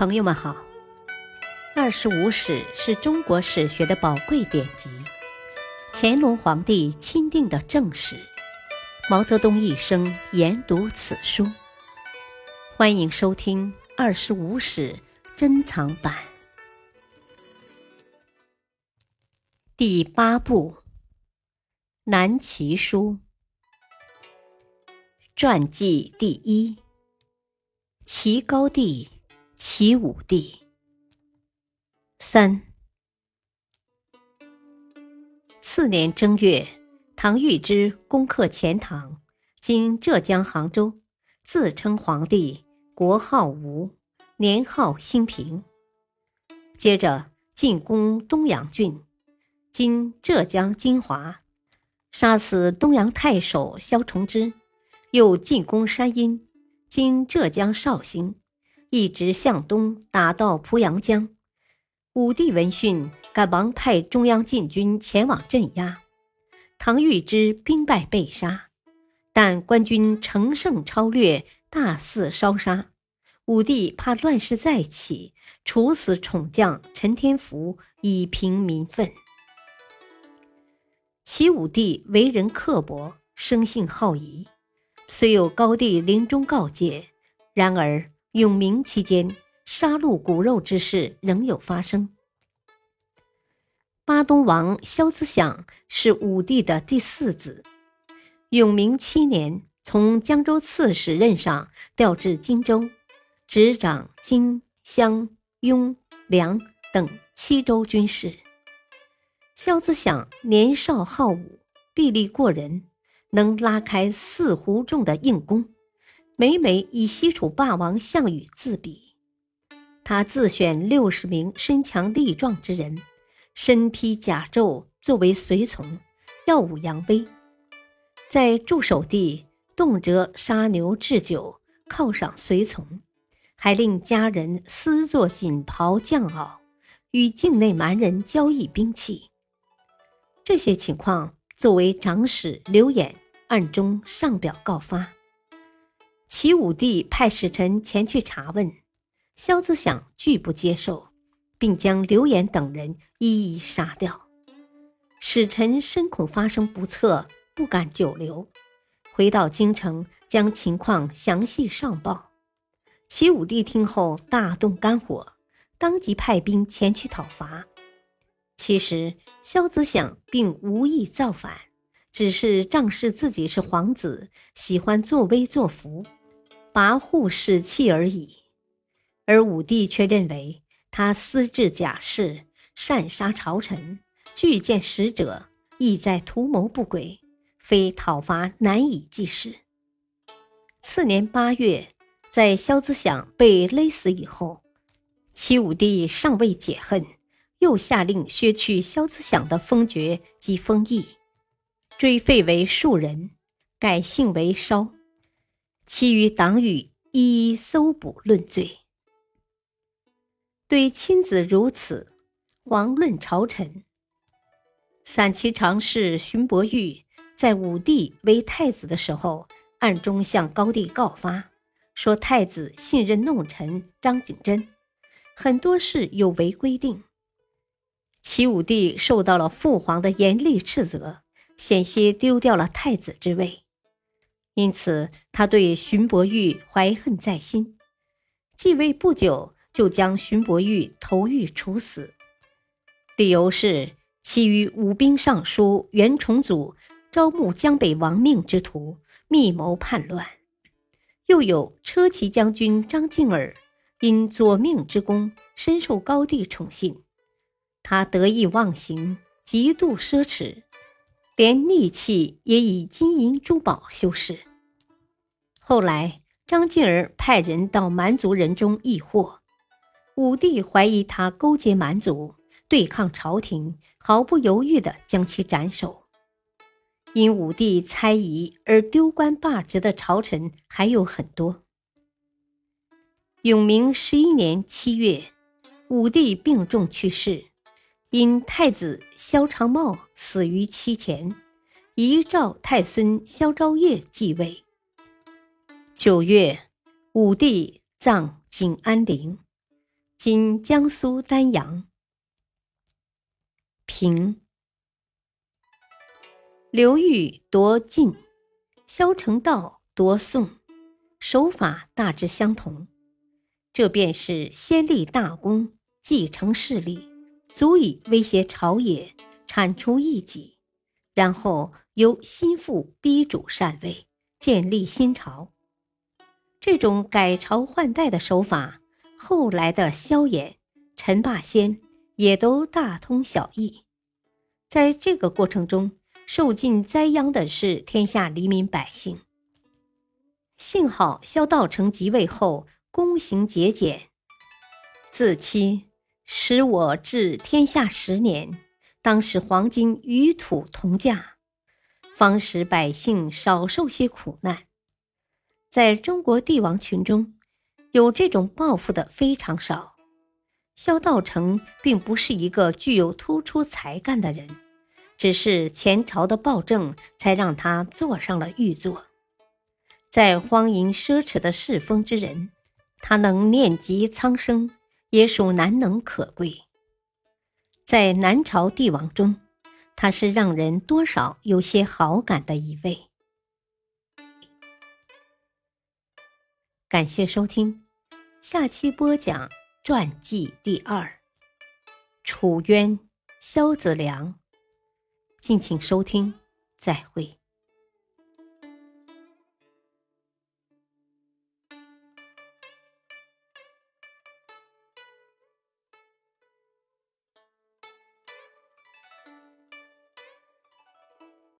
朋友们好，《二十五史》是中国史学的宝贵典籍，乾隆皇帝钦定的正史，毛泽东一生研读此书。欢迎收听《二十五史》珍藏版第八部《南齐书》传记第一：齐高帝。齐武帝三次年正月，唐玉之攻克钱塘（今浙江杭州），自称皇帝，国号吴，年号兴平。接着进攻东阳郡（今浙江金华），杀死东阳太守萧崇之，又进攻山阴（今浙江绍兴）。一直向东打到濮阳江，武帝闻讯，赶忙派中央禁军前往镇压。唐玉之兵败被杀，但官军乘胜超掠，大肆烧杀。武帝怕乱世再起，处死宠将陈天福以平民愤。齐武帝为人刻薄，生性好疑，虽有高帝临终告诫，然而。永明期间，杀戮骨肉之事仍有发生。巴东王萧子响是武帝的第四子。永明七年，从江州刺史任上调至荆州，执掌荆、襄、雍、凉等七州军事。萧子响年少好武，臂力过人，能拉开四湖重的硬弓。每每以西楚霸王项羽自比，他自选六十名身强力壮之人，身披甲胄作为随从，耀武扬威。在驻守地，动辄杀牛置酒，犒赏随从，还令家人私作锦袍绛袄，与境内蛮人交易兵器。这些情况，作为长史刘演暗中上表告发。齐武帝派使臣前去查问，萧子响拒不接受，并将刘演等人一一杀掉。使臣深恐发生不测，不敢久留，回到京城，将情况详细上报。齐武帝听后大动肝火，当即派兵前去讨伐。其实萧子响并无意造反，只是仗势自己是皇子，喜欢作威作福。跋扈使气而已，而武帝却认为他私制假事，擅杀朝臣，拒见使者，意在图谋不轨，非讨伐难以济事。次年八月，在萧子响被勒死以后，齐武帝尚未解恨，又下令削去萧子响的封爵及封邑，追废为庶人，改姓为稍。其余党羽一一搜捕论罪。对亲子如此，遑论朝臣。散骑常侍荀伯玉在武帝为太子的时候，暗中向高帝告发，说太子信任弄臣张景真，很多事有违规定。齐武帝受到了父皇的严厉斥责，险些丢掉了太子之位。因此，他对荀伯玉怀恨在心。继位不久，就将荀伯玉投狱处死，理由是其与武兵尚书袁崇祖招募江北亡命之徒，密谋叛乱；又有车骑将军张敬耳因左命之功，深受高帝宠信，他得意忘形，极度奢侈。连利器也以金银珠宝修饰。后来，张敬儿派人到蛮族人中易货，武帝怀疑他勾结蛮族对抗朝廷，毫不犹豫地将其斩首。因武帝猜疑而丢官罢职的朝臣还有很多。永明十一年七月，武帝病重去世。因太子萧长茂死于期前，遗诏太孙萧昭业继位。九月，武帝葬景安陵。今江苏丹阳。平。刘裕夺晋，萧承道夺宋，手法大致相同，这便是先立大功，继承势力，足以威胁朝野，铲除异己，然后由心腹逼主禅位，建立新朝。这种改朝换代的手法，后来的萧衍、陈霸先也都大同小异。在这个过程中，受尽灾殃的是天下黎民百姓。幸好萧道成即位后，躬行节俭，自期使我治天下十年，当使黄金与土同价，方使百姓少受些苦难。在中国帝王群中，有这种抱负的非常少。萧道成并不是一个具有突出才干的人，只是前朝的暴政才让他坐上了玉座。在荒淫奢侈的世风之人，他能念及苍生，也属难能可贵。在南朝帝王中，他是让人多少有些好感的一位。感谢收听，下期播讲传记第二，楚渊、萧子良，敬请收听，再会。